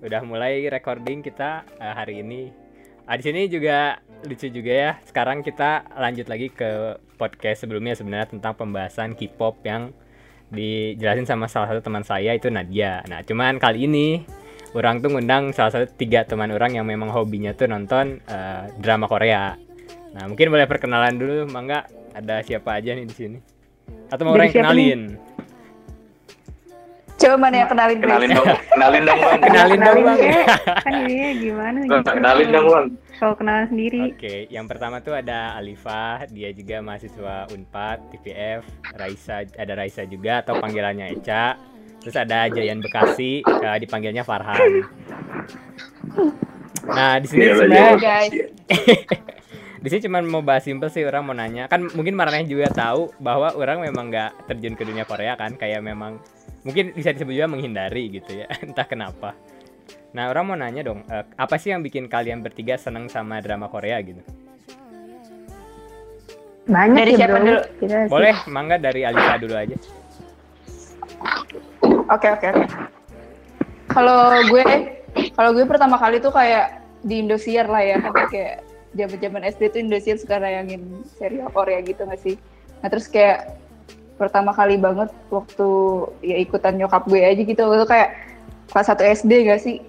udah mulai recording kita uh, hari ini. Ah, di sini juga lucu juga ya. Sekarang kita lanjut lagi ke podcast sebelumnya sebenarnya tentang pembahasan K-pop yang dijelasin sama salah satu teman saya itu Nadia. Nah, cuman kali ini orang tuh ngundang salah satu tiga teman orang yang memang hobinya tuh nonton uh, drama Korea. Nah, mungkin boleh perkenalan dulu, Mangga. Ada siapa aja nih di sini? Atau mau orang yang kenalin? Nih? Coba mana yang kenalin dulu. Kenalin dong, kenalin dong bang. Kenalin dong bang. Kan ini gimana? Gitu. Kenalin dong bang. Kalau kenalan sendiri. Oke, okay. yang pertama tuh ada Alifa, dia juga mahasiswa Unpad, TPF, Raisa, ada Raisa juga atau panggilannya Eca. Terus ada Jayan Bekasi, uh, dipanggilnya Farhan. Nah, di sini sebenarnya di sini cuma mau bahas simpel sih orang mau nanya kan mungkin Marneh juga tahu bahwa orang memang nggak terjun ke dunia Korea kan kayak memang mungkin bisa disebut juga menghindari gitu ya entah kenapa. Nah orang mau nanya dong uh, apa sih yang bikin kalian bertiga seneng sama drama Korea gitu? Banyak dari siapa bro. dulu? Boleh mangga dari Alisa dulu aja. Oke oke oke. Kalau gue kalau gue pertama kali tuh kayak di Indosiar lah ya kan kayak zaman zaman SD tuh Indosiar suka nayangin serial Korea gitu gak sih? Nah terus kayak pertama kali banget waktu ya ikutan nyokap gue aja gitu. Waktu kayak kelas satu SD gak sih?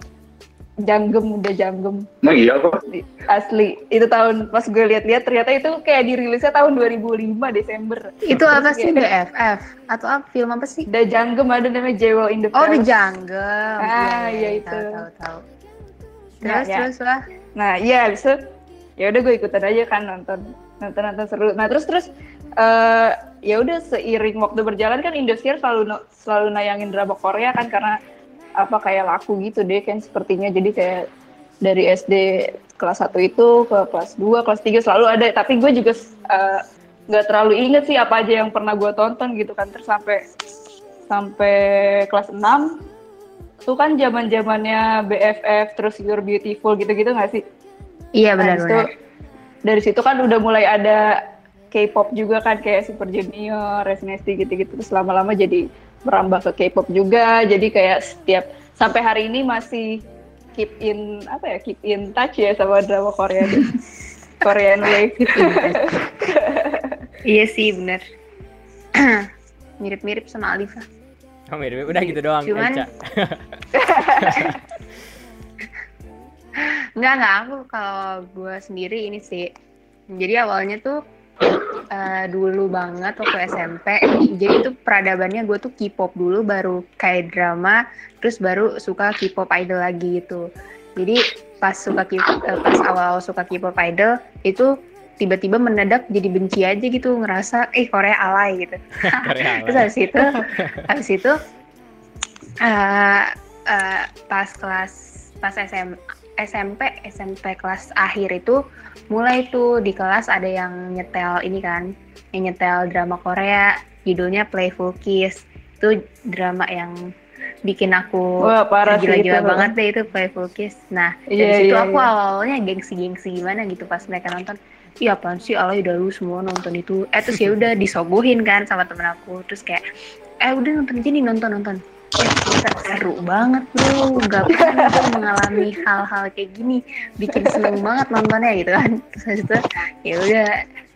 Janggem udah janggem. Nah iya kok asli. Itu tahun pas gue lihat-lihat ternyata itu kayak dirilisnya tahun 2005 Desember. Itu apa sih? BFF atau apa? Film apa sih? The Janggem ada namanya Jewel in the Oh The Janggem. Ah iya, iya itu. Tahu tahu nah, terus nah, terus lah nah iya bisa ya udah gue ikutan aja kan nonton. Nonton nonton seru. Nah terus terus uh, ya udah seiring waktu berjalan kan Indosiar selalu selalu nayangin drama Korea kan karena apa kayak laku gitu deh kan sepertinya jadi kayak dari SD kelas 1 itu ke kelas 2, kelas 3 selalu ada tapi gue juga eh, nggak uh, terlalu inget sih apa aja yang pernah gue tonton gitu kan terus sampai sampai kelas 6 tuh kan zaman zamannya BFF terus You're Beautiful gitu-gitu nggak sih? Iya benar benar. Dari situ kan udah mulai ada K-pop juga kan kayak Super Junior, SNSD gitu-gitu. Terus lama-lama jadi merambah ke K-pop juga. Jadi kayak setiap sampai hari ini masih keep in apa ya keep in touch ya sama drama Korea Korean Wave iya sih bener. Mirip-mirip sama Alifa. Oh mirip udah gitu doang cuman Enggak, enggak. Aku kalau gue sendiri ini sih. Jadi awalnya tuh uh, dulu banget waktu SMP jadi itu peradabannya gue tuh K-pop dulu baru kayak drama terus baru suka K-pop idol lagi gitu. Jadi pas suka K uh, pas awal suka K-pop idol itu tiba-tiba mendadak jadi benci aja gitu ngerasa eh Korea alay gitu. Terus habis itu habis itu uh, uh, pas kelas pas SM, SMP SMP kelas akhir itu mulai tuh di kelas ada yang nyetel ini kan yang nyetel drama Korea judulnya Playful Kiss itu drama yang bikin aku Wah, parah gila-gila banget deh itu Playful Kiss nah dari yeah, situ yeah, aku yeah. awalnya gengsi-gengsi gimana gitu pas mereka nonton. Iya apaan sih? Alay udah lu semua nonton itu. Eh terus ya udah disogohin kan sama temen aku. Terus kayak eh udah nonton aja nih nonton nonton seru banget bro. Nggak pernah mengalami hal-hal kayak gini. Bikin seneng banget nontonnya gitu kan. Terus itu ya udah.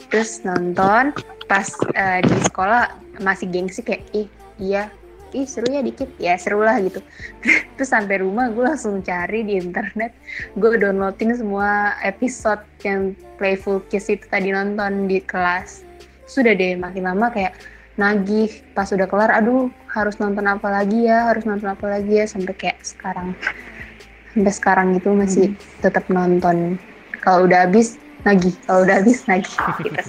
Terus nonton pas uh, di sekolah masih gengsi kayak ih iya. Ih seru ya dikit. Ya seru lah gitu. Terus sampai rumah gue langsung cari di internet. Gue downloadin semua episode yang playful kiss itu tadi nonton di kelas. Sudah deh makin lama kayak nagih. Pas udah kelar aduh harus nonton apa lagi ya harus nonton apa lagi ya sampai kayak sekarang sampai sekarang gitu masih hmm. tetap nonton kalau udah habis nagih kalau udah habis nagih gitu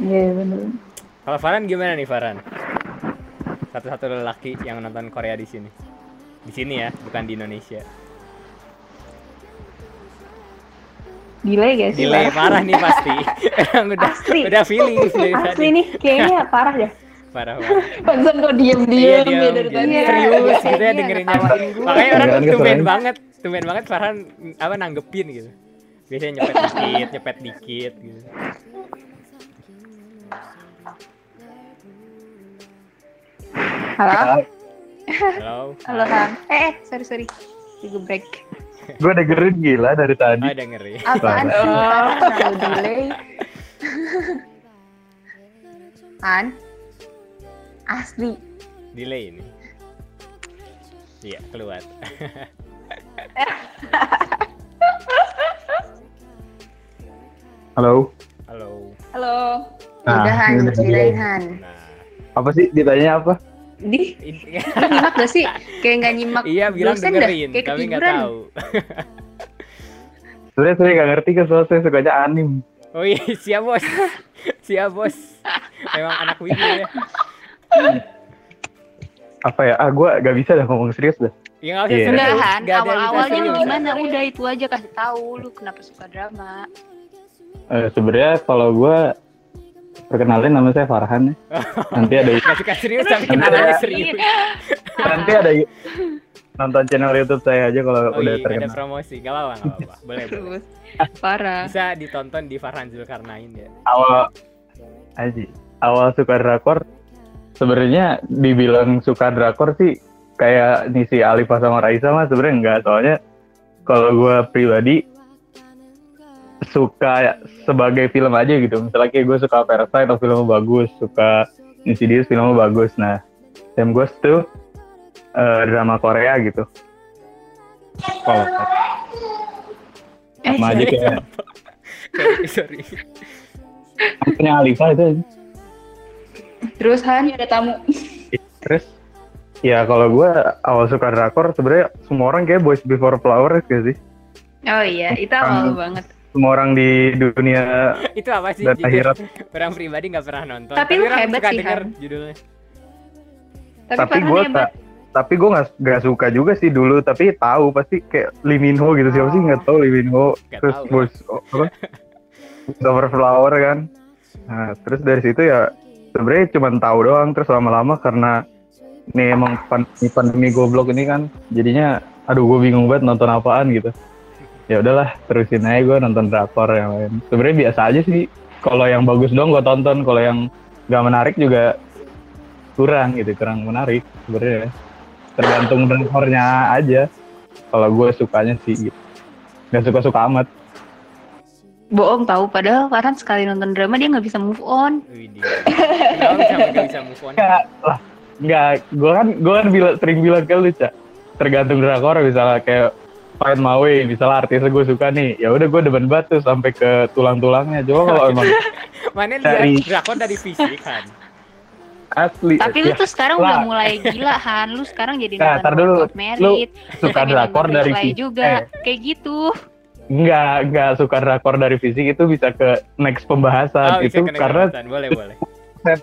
iya benar kalau Farhan gimana nih Farhan satu-satu lelaki yang nonton Korea di sini di sini ya bukan di Indonesia delay gak sih? Delay parah, nih pasti. udah Asli. udah feeling dari Asli tadi. nih, kayaknya parah ya. Parah banget. Pantesan kok diem-diem iya, dia dari tadi. Serius gitu ya dengerinnya. Makanya orang iya, tumben banget, tumben banget Farhan apa nanggepin gitu. Biasanya nyepet dikit, nyepet dikit gitu. Halo? Halo. Halo, Kang. Eh, eh, sorry, sorry. sih gebrek. Gue dengerin gila dari tadi. Oh, dengerin. Apaan sih? Oh. Terlalu delay. An? Asli. Delay ini. Iya, keluar. Halo. Halo. Halo. Nah, Udah Han. Nah, Apa sih ditanya apa? Di, lu nyimak gak sih? Kayak gak nyimak iya bilang dosen dah, dengerin, kayak tapi nggak ketiduran. tahu. Sebenernya saya gak ngerti kan soalnya saya sukanya anim. Oh iya, siap bos. Siap bos. Emang anak wibu ya. Apa ya? Ah, gue gak bisa dah ngomong serius dah. Ya nggak usah Iya. serius. Udah Han, Nggak ada yang awal-awalnya serius. gimana? Udah itu aja kasih tahu lu kenapa suka drama. Eh, Sebenarnya kalau gue perkenalin nama saya Farhan ya. Nanti ada suka serius tapi kenalannya serius. nanti ada nonton channel YouTube saya aja kalau Oh udah iya, ada terkenal. promosi. Gak apa-apa, gak apa-apa. Boleh, boleh. Parah. Bisa ditonton di Farhan Zulkarnain ya. Awal aja awal suka drakor sebenarnya dibilang suka drakor sih kayak nih si Alifa sama Raisa mah sebenarnya enggak. Soalnya kalau gue pribadi suka sebagai film aja gitu. Misalnya kayak gue suka Parasite atau filmnya bagus. Suka Insidious filmnya bagus. Nah Sam Ghost tuh eh, drama Korea gitu. Eh, sama aja kayak sorry, sorry. Alifa itu aja. Terus Han ada tamu. Terus ya kalau gue awal suka drakor sebenarnya semua orang kayak Boys Before Flowers gak sih? Oh iya, itu awal banget. Semua orang di dunia Itu apa sih? dan akhirat. Orang pribadi nggak pernah nonton. Tapi lu orang hebat suka sih, denger Han. judulnya. Tapi, Tapi gue tak tapi gue nggak nggak suka juga sih dulu tapi tahu pasti kayak Lee Min Ho gitu siapa sih nggak tahu Lee Min Ho Nggak terus tahu. Boys oh, apa Flower kan nah terus dari situ ya sebenarnya cuma tahu doang terus lama-lama karena ini emang pandemi, pandemi goblok ini kan jadinya aduh gue bingung banget nonton apaan gitu. Ya udahlah terusin aja gue nonton drakor yang lain. Sebenarnya biasa aja sih kalau yang bagus dong gue tonton kalau yang nggak menarik juga kurang gitu kurang menarik sebenarnya. Tergantung drakornya aja kalau gue sukanya sih gitu. Nggak suka suka amat Bohong tahu padahal Farhan sekali nonton drama dia nggak bisa move on. Bisa nggak bisa move on? nggak lah nggak gue kan gue kan bilang sering bilang ke lu cak tergantung drakor misalnya kayak Find My Way misalnya artisnya gue suka nih ya udah gue demen banget tuh sampai ke tulang-tulangnya coba kalau emang Mana Dari- lihat drakor dari fisik kan? asli Tapi lu ya, tuh sekarang lah. udah mulai gila Han, lu sekarang jadi Nah, nonton dulu. World of Merit, suka drakor dari juga, eh, kayak gitu. Nggak nggak suka drakor dari fisik itu bisa ke next pembahasan Oh, bisa itu karena jabatan. boleh boleh.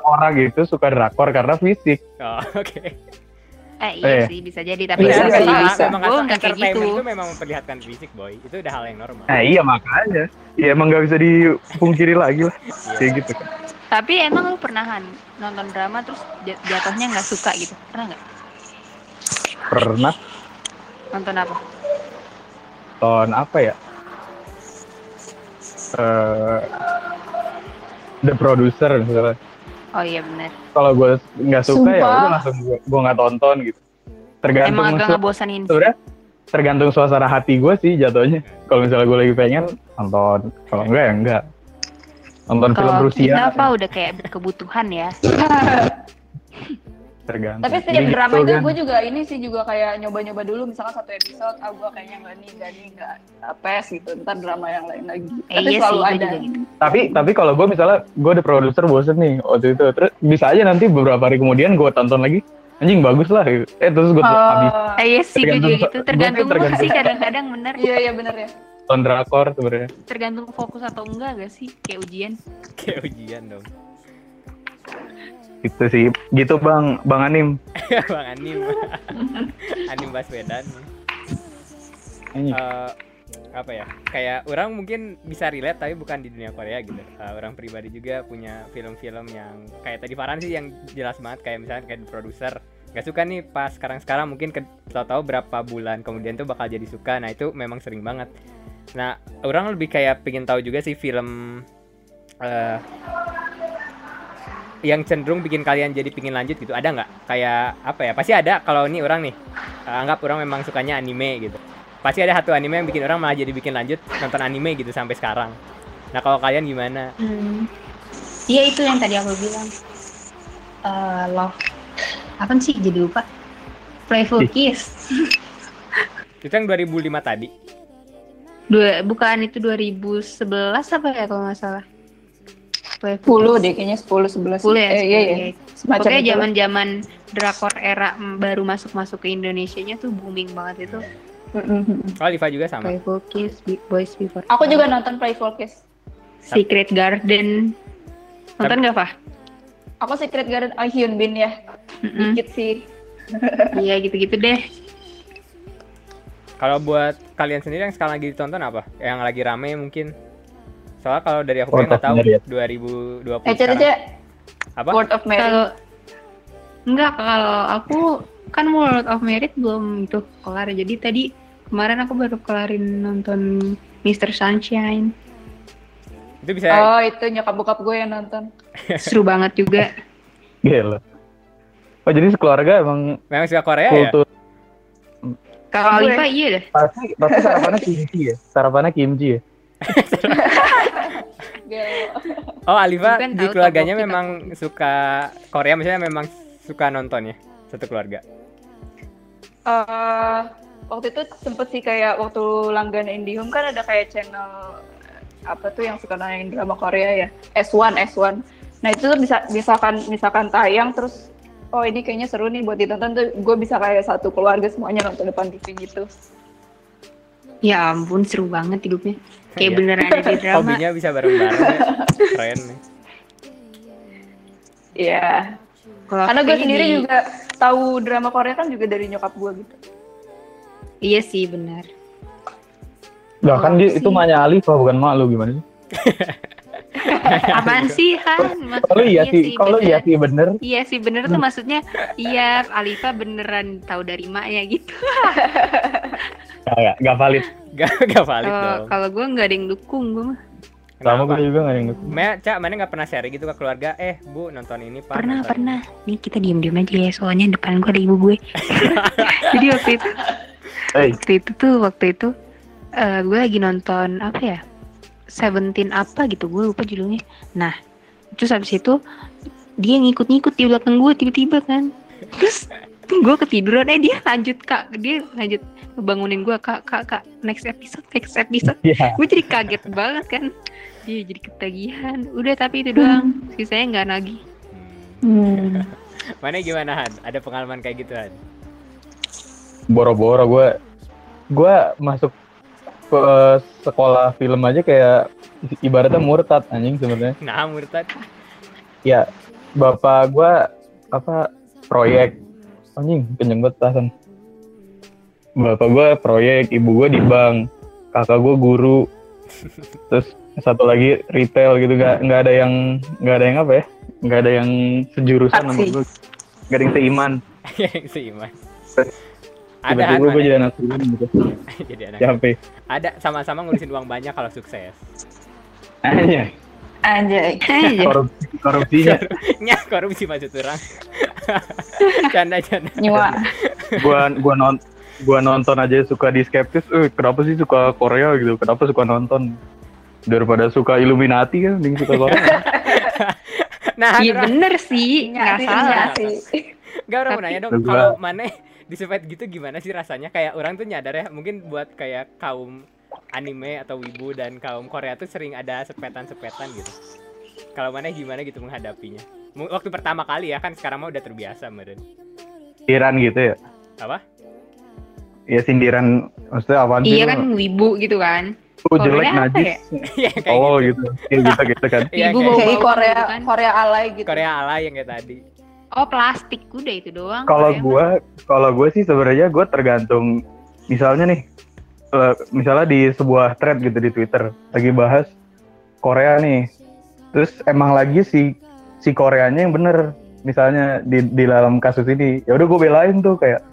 orang itu suka drakor karena fisik Oh, oke. Eh iya Eh. sih bisa jadi tapi Bisa, memang- bisa. memang gue kata nggak kayak gitu. itu memang memperlihatkan fisik boy. Itu udah hal yang normal. nah iya makanya ya emang nggak bisa dipungkiri lagi lah Iya. kayak gitu kan Tapi emang lu pernah nonton drama terus jat- jatuhnya nggak suka gitu? Pernah nggak? pernah Nonton apa? tahun apa ya eh The Producer misalnya Oh iya benar. kalau gue nggak suka ya Sumpah. udah langsung gue gue nggak tonton gitu tergantung Emang agak ngebosanin. sebenarnya tergantung suasana hati gue sih jatuhnya kalau misalnya gue lagi pengen nonton kalau enggak ya enggak nonton film Kalau Rusia kita apa udah kayak kebutuhan ya. tergantung Tapi setiap Jadi drama gitu itu kan. gue juga ini sih juga kayak nyoba-nyoba dulu misalkan satu episode, ah gue kayaknya nggak nih, nggak nih, nggak apes gitu. Ntar drama yang lain lagi. Eh, Tapi iya selalu sih, ada. gitu. tapi tapi kalau gue misalnya gue the producer bosen nih waktu itu terus bisa aja nanti beberapa hari kemudian gue tonton lagi anjing bagus lah eh terus gue habis Oh, Eh, iya sih gue juga Tergantung- gitu. Tergantung gue sih kadang-kadang bener. iya iya bener ya. nonton drakor sebenarnya Tergantung fokus atau enggak gak sih kayak ujian. Kayak ujian dong. Itu sih gitu bang bang Anim Bang Anim. Anim Baswedan. Eh, apa ya? Kayak orang mungkin bisa relate tapi bukan di dunia Korea gitu. Eh, orang pribadi juga punya film-film yang kayak tadi Farhan sih yang jelas banget kayak misalnya kayak produser nggak suka nih pas sekarang-sekarang mungkin tahu-tahu berapa bulan kemudian tuh bakal jadi suka. Nah, itu memang sering banget. Nah, orang lebih kayak pengen tahu juga sih film eh yang cenderung bikin kalian jadi pingin lanjut gitu ada nggak kayak apa ya pasti ada kalau ini orang nih eh, anggap orang memang sukanya anime gitu pasti ada satu anime yang bikin orang malah jadi bikin lanjut nonton anime gitu sampai sekarang nah kalau kalian gimana Hmm. Iya itu yang tadi aku bilang. Eh love. Apa sih jadi lupa? Playful Kiss. itu yang 2005 tadi Dua, bukan itu 2011 apa ya kalau nggak salah. 10 deh kayaknya 10 11. 10 ya. Eh, iya iya. 10. Semacam Pokoknya itu. zaman-zaman drakor era baru masuk-masuk ke Indonesia-nya tuh booming banget itu. Mm-mm. oh Liva juga sama Playful Kiss, Big Boys Before. Aku juga nonton Playful Kiss. Secret Garden. Nonton nggak, Pak? Aku Secret Garden Oh Hyun Bin ya. Mm-mm. Dikit sih. Iya gitu-gitu deh. kalau buat kalian sendiri yang sekarang lagi ditonton apa yang lagi rame mungkin soalnya kalau dari aku nggak tahu Merit. 2020 Eh, sekarang. Cece, apa Word of Mary. Kalau enggak kalau aku kan World of Merit belum itu kelar. Jadi tadi kemarin aku baru kelarin nonton Mr. Sunshine. itu bisa Oh, itu nyokap bokap gue yang nonton. Seru banget juga. Gila. Oh jadi sekeluarga emang memang suka Korea ya kultur Kalau Gue- Alifa iya deh. pasti pasti sarapannya kimchi ya. Sarapannya kimchi ya. Gelo. oh Alifa Bukan di keluarganya memang suka Korea misalnya memang suka nonton ya satu keluarga? Eh, waktu itu sempet sih kayak waktu langganan IndiHome kan ada kayak channel eh, apa tuh yang suka nayangin drama Korea ya? S1 S1 nah itu tuh bisa misalkan misalkan tayang terus oh ini kayaknya seru nih buat ditonton tuh gue bisa kayak satu keluarga semuanya nonton depan TV gitu Ya ampun seru banget hidupnya. Kayak Iya. beneran ada di drama. hobinya bisa bareng-bareng ya. keren nih Iya Kalau karena gue sendiri di- juga tahu drama Korea kan juga dari nyokap gue gitu Iya sih benar. Lah kan dia, itu maknya Alif bukan mak lu gimana sih? Apaan sih Han? Kalau iya sih, kalau bener. iya sih bener. Iya sih bener tuh maksudnya iya Alifa beneran tahu dari maknya gitu. Gak, gak, gak valid. gak gak valid Kalau dong kalau gue nggak ada yang dukung gue mah. Sama gue juga gak ada yang dukung. Me, Cak, mana nggak pernah share gitu ke keluarga? Eh, Bu, nonton ini, Pak. Pernah nonton pernah. Nih kita diem diem aja ya soalnya depan gue ada ibu gue. Jadi waktu itu Hey, waktu itu tuh waktu itu eh, gue lagi nonton apa ya Seventeen apa gitu gue lupa judulnya nah terus habis itu dia ngikut-ngikut di belakang gue tiba-tiba kan terus gue ketiduran. Eh dia lanjut kak. Dia lanjut ngebangunin gue kak kak kak. Next episode next episode. Iya. gue jadi kaget banget kan. Dia jadi ketagihan. Udah tapi itu doang. Sisanya nggak nagih Hmm. Mana gimana, Han? Ada pengalaman kayak gitu, Han? boro-boro gue gue masuk ke eh, sekolah film aja kayak ibaratnya murtad anjing sebenarnya. Nah, murtad. ya bapak gue apa proyek anjing kenceng banget tasan bapak gue proyek ibu gue di bank kakak gue guru. Terus satu lagi retail gitu nggak nggak ada yang nggak ada yang apa ya? Nggak ada yang sejurusan sama gue nggak ada yang seiman. Yang seiman. Ada, tiba-tiba gue jadi anak film gitu. Jadi anak. capek Ada sama-sama ngurusin uang banyak kalau sukses. aja anjay. Aja korupsi. Korupsinya Nya korupsi maksud orang. Canda-canda. nyewa gua gua non gua nonton aja suka di skeptis. Eh kenapa sih suka Korea gitu? Kenapa suka nonton? Daripada suka Illuminati kan mending suka Korea. Nah, iya bener sih. Nggak Nyati, salah. nyati. Gak orang mau nanya dong, kalau mana disepet gitu gimana sih rasanya? Kayak orang tuh nyadar ya, mungkin buat kayak kaum anime atau wibu dan kaum Korea tuh sering ada sepetan-sepetan gitu. Kalau mana gimana gitu menghadapinya? Waktu pertama kali ya kan sekarang mah udah terbiasa meren. sindiran gitu ya Apa? ya sindiran maksudnya sih iya kan wibu gitu kan lu jelek Korea apa najis ya? Iya kayak oh gitu. gitu kayak gitu gitu kan Iya, Ibu kayak Korea gitu kan. Korea alay gitu Korea ala yang kayak tadi. oh plastik udah itu doang kalau gua kalau gua sih sebenarnya gua tergantung misalnya nih eh, misalnya di sebuah thread gitu di Twitter lagi bahas Korea nih. Terus emang lagi si si Koreanya yang bener. Misalnya di di dalam kasus ini ya udah gue belain tuh kayak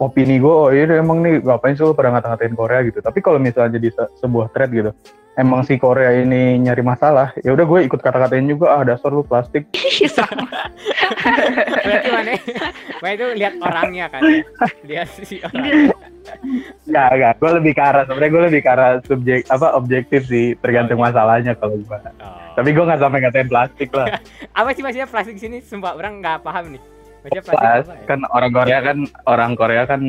opini gue oh iya emang nih ngapain sih lo pada ngata-ngatain Korea gitu tapi kalau misalnya jadi se- sebuah thread gitu emang si Korea ini nyari masalah ya udah gue ikut kata-katain juga ah dasar lu plastik Iya, sama. berarti mana mana itu lihat orangnya kan ya lihat si orang Enggak, enggak. Gue lebih ke arah, sebenarnya gue lebih ke arah subjek, apa, objektif sih, tergantung Oh, iya. masalahnya kalau gue. Oh. Tapi gue nggak sampai ngatain plastik lah. apa sih maksudnya plastik sini sumpah orang nggak paham nih plastik Pas, apa ya kan orang Korea kan, orang Korea kan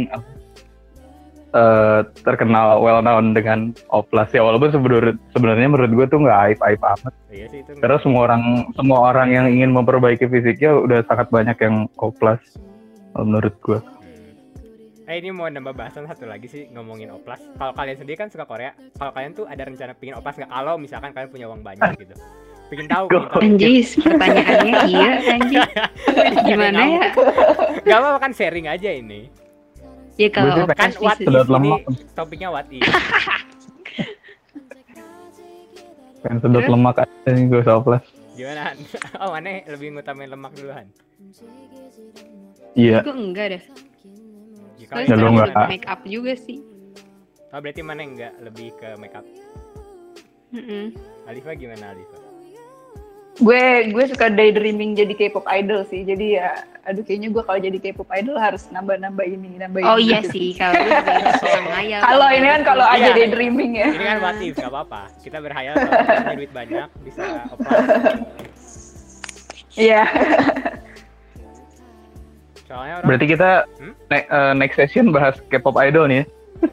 eh, terkenal well known dengan oplas ya walaupun sebenarnya sebenarnya menurut gue tuh nggak aib aib amat. iya sih itu Karena semua orang semua orang yang ingin memperbaiki fisiknya udah sangat banyak yang oplas menurut gue. Hmm. Eh ini mau nambah bahasan satu lagi sih ngomongin oplas. Kalau kalian sendiri kan suka Korea, kalau kalian tuh ada rencana pingin oplas nggak? Kalau misalkan kalian punya uang banyak gitu, pingin tahu. Anjis, pertanyaannya iya anjis. Gimana ya? Gak apa-apa kan sharing aja ini. Ya kalau Kan what if ini lemak. topiknya what if. Pengen sedot lemak aja nih gue oplas. Gimana? Oh mana lebih ngutamain lemak duluan. Iya. Gue enggak deh. Ya, Soalnya Ya, lu sekarang enggak. make up juga sih. Oh berarti mana enggak lebih ke makeup? Mm-mm. Alifa gimana Alifa? Gue gue suka daydreaming jadi K-pop idol sih. Jadi ya, aduh kayaknya gue kalau jadi K-pop idol harus nambah-nambah ini, nambah Oh ini iya gitu. sih, kalau. Kalau ini kan kalau aja Iya. daydreaming ya. Ini kan what if, gak apa-apa. Kita berhayal kalau punya duit banyak bisa oplas. Iya. Soalnya orang Berarti kita Hmm? ne- eh, next session bahas K-pop idol nih ya.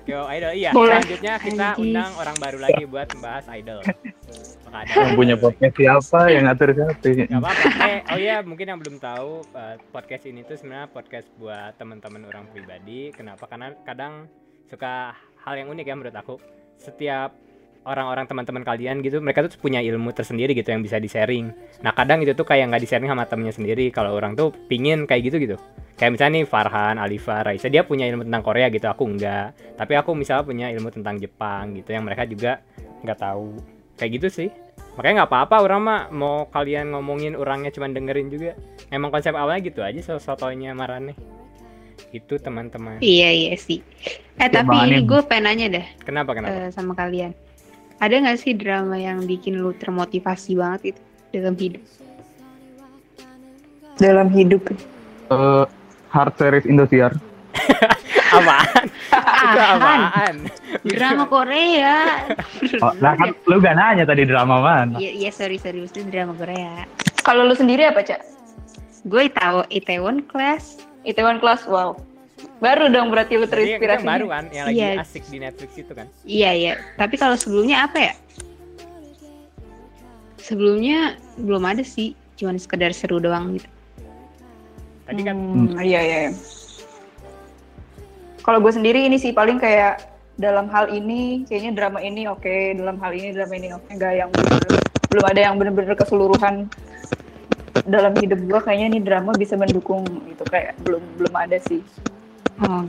Yo idol iya. Boleh. Selanjutnya kita undang orang baru lagi buat membahas idol. Maka ada Yang punya podcast siapa, yang ngatur siapa. Gak apa-apa. Eh, oh iya, mungkin yang belum tahu eh, podcast ini tuh sebenarnya podcast buat teman-teman orang pribadi. Kenapa? Karena kadang suka hal yang unik ya menurut aku. Setiap orang-orang teman-teman kalian gitu, mereka tuh punya ilmu tersendiri gitu yang bisa di-sharing. Nah, kadang itu tuh kayak nggak di-sharing sama temennya sendiri. Kalau orang tuh pingin kayak gitu gitu. Kayak misalnya nih Farhan, Alifa, Raisa, dia punya ilmu tentang Korea gitu, aku enggak. Tapi aku misalnya punya ilmu tentang Jepang gitu, yang mereka juga nggak tahu. Kayak gitu sih makanya nggak apa-apa orang mah mau kalian ngomongin orangnya cuman dengerin juga emang konsep awalnya gitu aja so sotonya marane itu teman-teman Iya iya sih. Eh Ya, tapi ini gue pengen nanya deh kenapa kenapa eh, sama kalian. Ada nggak sih drama yang bikin lu termotivasi banget itu dalam hidup? Dalam hidup. Eh, hard series Indosiar. apaan itu Apaan? Drama Korea. Oh, nah kan lu gak nanya tadi drama mana? Iya iya sorry sorry itu drama Korea. Kalau lu sendiri apa, Cak? Gue tahu Itaewon Class. Itaewon Class, wow. Baru dong berarti lu terinspirasi. baru kan yang lagi Iya. asik di Netflix itu kan Iya iya. Tapi kalau sebelumnya apa ya? Sebelumnya belum ada sih. Cuman sekedar seru doang gitu. tadi kan Hmm, iya iya. Kalau gue sendiri ini sih paling kayak dalam hal ini kayaknya drama ini oke, dalam hal ini drama ini oke, nggak yang belum ada yang bener-bener keseluruhan dalam hidup gue kayaknya ini drama bisa mendukung gitu kayak belum belum ada sih. Oh.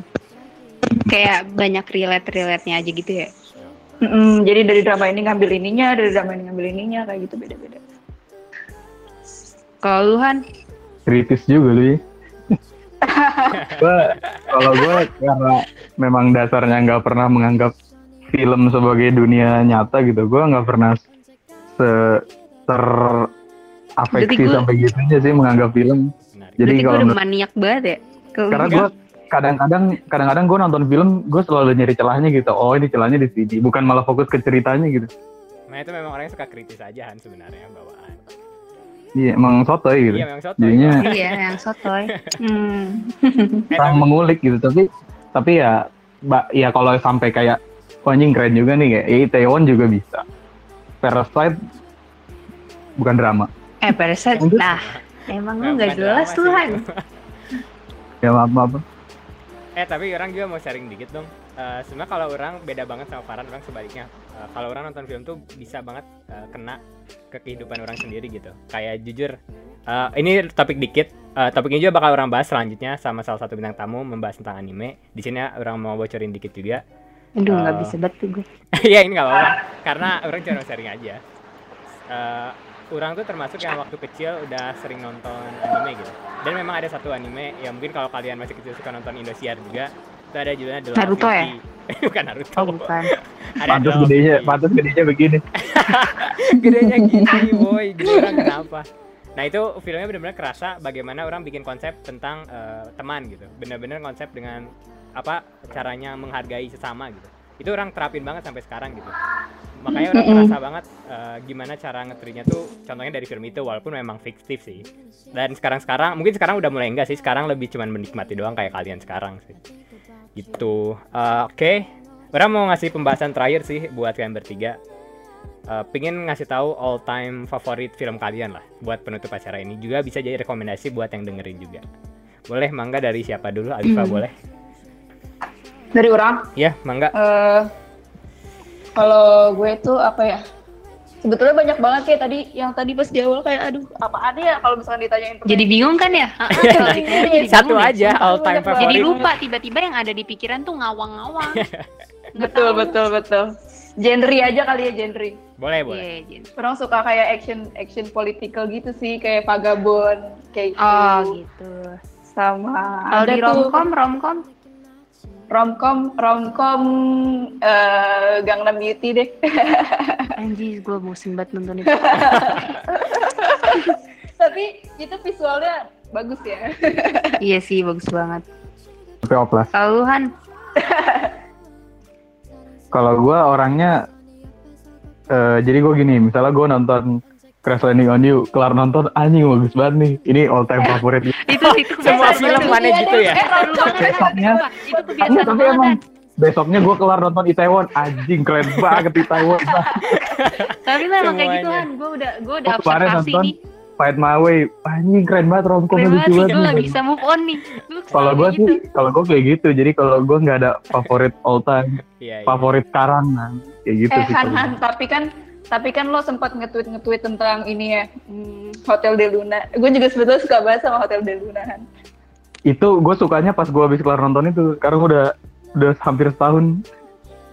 Kayak banyak relate-relate-nya aja gitu ya. Mm-mm, jadi dari drama ini ngambil ininya, dari drama ini ngambil ininya kayak gitu beda-beda. Kalau lu Han, Kritis juga lu ya. Gua- kalau gue karena memang dasarnya nggak pernah menganggap film sebagai dunia nyata gitu, gue nggak pernah se ter afeksi gua- sampai gitunya sih menganggap film. Jadi gue kalau udah menurut- maniak banget ya. Kalau karena gue kadang-kadang kadang-kadang gue nonton film gue selalu nyari celahnya gitu. Oh ini celahnya di sini, bukan malah fokus ke ceritanya gitu. nah itu memang orangnya suka kritis aja Han sebenarnya bawaan Iya emang sotoy gitu. iya memang soto Jadinya Iya, yang sotoy. Hmm. tapi- mengulik gitu tapi tapi ya mbak ya kalau sampai kayak oh, anjing keren juga nih kayak eh, Itaewon juga bisa Parasite bukan drama Eh, Parasite. Nah, emang lu Bukan gak jelas drama tuh sih Han. itu. ya maaf maaf Eh tapi orang juga mau sharing dikit dong. Eh sebenarnya kalau orang beda banget sama Farhan, orang sebaliknya. Eh, kalau orang nonton film tuh bisa banget eh, kena ke kehidupan orang sendiri gitu. Kayak jujur, eh, ini topik dikit. Eh, topik ini juga bakal orang bahas selanjutnya sama salah satu bintang tamu membahas tentang anime. Di sini orang mau bocorin dikit juga. Aduh, nggak Eh, bisa banget gue. ya ini nggak apa-apa, karena orang cuma sharing aja. Eh, orang tuh termasuk yang waktu kecil udah sering nonton anime gitu. Dan memang ada satu anime yang mungkin kalau kalian masih kecil suka nonton Indosiar juga, Itu ada judulnya The Naruto Love ya? Bukan Naruto. Oh bukan. Ada Pantas gedenya, pantas gedenya begini. gedenya gini boy. Gini orang kenapa? Nah itu filmnya benar-benar kerasa bagaimana orang bikin konsep tentang eh, teman gitu. Benar-benar konsep dengan apa caranya menghargai sesama gitu. Itu orang terapin banget sampai sekarang gitu. Makanya orang Mm-mm. merasa banget eh, gimana cara ngetrinya tuh contohnya dari film itu walaupun memang fiktif sih. Dan sekarang sekarang mungkin sekarang udah mulai enggak sih. Sekarang lebih cuman menikmati doang kayak kalian sekarang sih gitu. Eh, oke. Orang mau ngasih pembahasan terakhir sih buat kalian bertiga. Eh, pengen ngasih tahu all time favorit film kalian lah buat penutup acara ini. Juga bisa jadi rekomendasi buat yang dengerin juga. Boleh mangga dari siapa dulu? Alifa Hmm. boleh. Dari orang, ya mangga. Eh kalau gue tuh apa ya? Sebetulnya banyak banget kayak tadi yang tadi pas di awal kayak aduh apaan ya kalau misalnya ditanyain Jadi bingung kan ya? Iya, satu aja all time Banyak banget. favorit Jadi lupa tiba-tiba yang ada di pikiran tuh ngawang-ngawang. Betul tahu. betul betul. Genre aja kali ya genre. boleh boleh Iya, Jin. Orang suka kayak action action political gitu sih kayak Vagabond kayak gitu. Oh gitu. sama Kalau ada di romcom, romcom romcom romcom eh, Gangnam Beauty deh. anjir gue bosen banget nonton itu. Tapi itu visualnya bagus ya. iya sih bagus banget. Tapi oplas. Kalau Han, Kalau gue orangnya, eh jadi gue gini, misalnya gue nonton Crash Landing on You, kelar nonton, anjing bagus banget nih. Ini all time favorit. itu itu Semua film mana gitu ya? Besoknya- Itu tapi emang besoknya gue kelar nonton Itaewon, anjing keren banget Itaewon. Tapi lu emang kayak gitu. Han. Gue udah gue udah observasi nonton nih. Fight My Way, anjing keren banget romcomnya Keren lucu banget gue gak bisa move on nih. Kalau gue sih, gitu. kalau gue kayak gitu, jadi kalau gue nggak ada favorit all time, iya iya. favorit sekarang, nah, kayak gitu eh sih. Han Han tapi kan tapi kan lo sempat nge-tweet nge-tweet tentang ini ya hmm, Hotel de Luna. Gue juga sebetulnya suka banget sama Hotel de Luna. Itu gue sukanya pas gue habis kelar nonton itu, sekarang udah udah hampir setahun.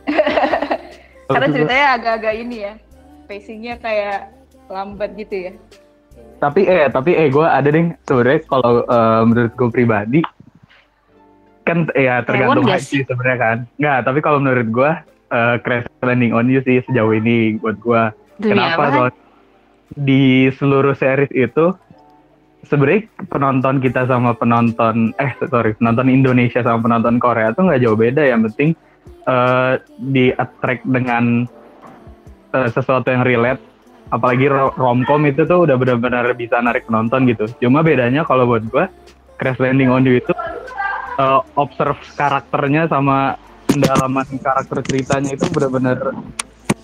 Karena ceritanya agak-agak ini ya. Pacingnya kayak lambat gitu ya. tapi eh tapi eh gue ada deh sebenarnya kalau eh, menurut gue pribadi kan eh, ya tergantung hype sih sebenarnya kan nggak tapi kalau menurut gue eh, Crash Landing on You sih sejauh ini buat gue kenapa? soalnya di seluruh series itu sebenarnya penonton kita sama penonton eh sorry penonton Indonesia sama penonton Korea tuh nggak jauh beda. Yang penting eh, di attract dengan eh, sesuatu yang relate. Apalagi ro- romcom itu tuh udah benar-benar bisa narik penonton gitu. Cuma bedanya kalau buat gua Crash Landing on You itu eh, observe karakternya sama pendalaman karakter ceritanya itu benar-benar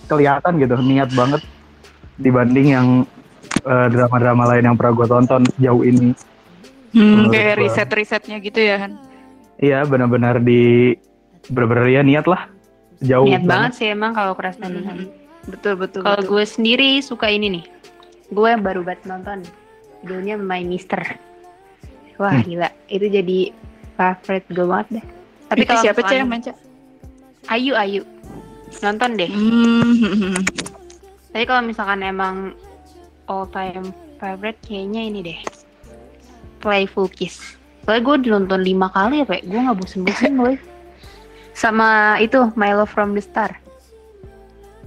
kelihatan gitu niat banget dibanding yang eh, drama-drama lain yang pernah gue tonton sejauh ini Hmm, Menurut kayak gua. riset-risetnya gitu ya Han. iya benar-benar di benar-benar ya niat lah jauh Niat banget sih emang kalau keras tadi. Betul betul. Kalau gue sendiri suka ini nih. Gue yang baru banget nonton. Judulnya My Mister. Wah Hmm. gila, itu jadi favorite gue banget deh. Tapi Itu kalau siapa cah yang manca? Ayu Ayu. Nonton deh. Hmm. Tapi kalau misalkan emang all time favorite kayaknya ini deh. Playful Kiss. Soalnya gue nonton lima kali ya, Pak. Gue gak bosen-bosen, boy. Sama itu, My Love From The Star.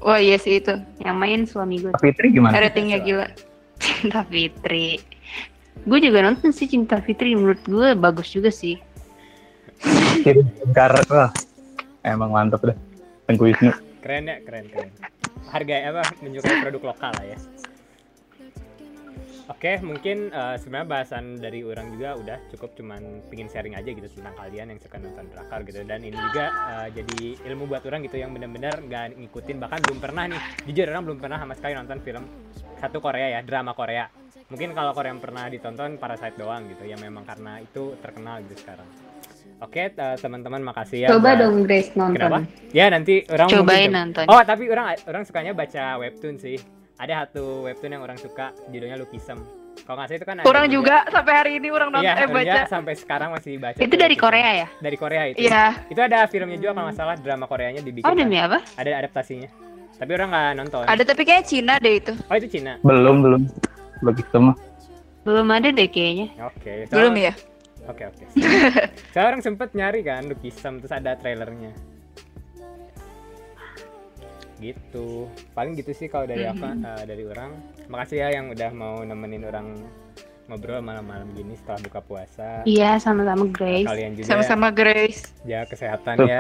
Wah iya sih itu. Yang main suami gue. Fitri gimana Ratingnya gila. Cinta Fitri. Gue juga nonton sih Cinta Fitri. Menurut gue bagus juga sih. Kirim wah emang mantep deh Tengku Wisnu. Keren ya keren keren. Harga apa menunjukkan produk lokal lah ya. Oke, mungkin eh, sebenarnya bahasan dari orang juga udah cukup cuman pingin sharing aja gitu tentang kalian yang suka nonton drakor gitu. Dan ini juga eh, jadi ilmu buat orang gitu yang benar-benar nggak ngikutin. Bahkan belum pernah nih jujur orang belum pernah sama sekali nonton film satu Korea ya drama Korea. Mungkin kalau Korea yang pernah ditonton Parasite doang gitu ya memang karena itu terkenal gitu sekarang oke eh, teman-teman makasih ya Coba buat- dong Grace nonton. Kenapa? Ya nanti orang Cobain nonton. Oh tapi orang orang sukanya baca webtoon sih. Ada satu webtoon yang orang suka judulnya Lukisem. Kalau nggak salah itu kan ada Orang juga sampai hari ini orang nonton Iya, eh baca. sampai sekarang masih baca. Itu dari Lukisem. Korea ya? Dari Korea itu. Iya. Itu ada filmnya juga kalau nggak salah drama Koreanya dibikin. Oh kan. demi apa? Ada adaptasinya. Tapi orang nggak nonton. Ada tapi kayaknya Cina deh itu. Oh itu Cina. belum belum lagi semua Belum ada deh kayaknya. Oke. Belum ya? Oke oke. Saya orang sempet nyari kan Lukisam terus ada trailernya. Gitu. Paling gitu sih kalau dari apa eh, dari orang. Makasih ya yang udah mau nemenin orang ngobrol malam-malam gini setelah buka puasa. Iya, sama-sama Grace. Kalian juga Sama-sama Grace. ya kesehatan ya.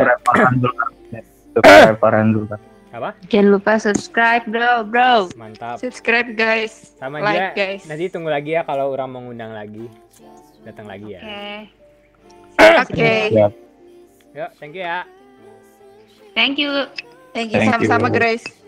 Subscribe dulu. Apa? Jangan lupa subscribe, bro, bro. Mantap. Subscribe guys. Sama like juga guys. nanti tunggu lagi ya kalau orang mau ngundang lagi. Datang lagi ya. Oke. Siap. Yuk, thank you ya. Thank you. Thank you sama-sama. Grace.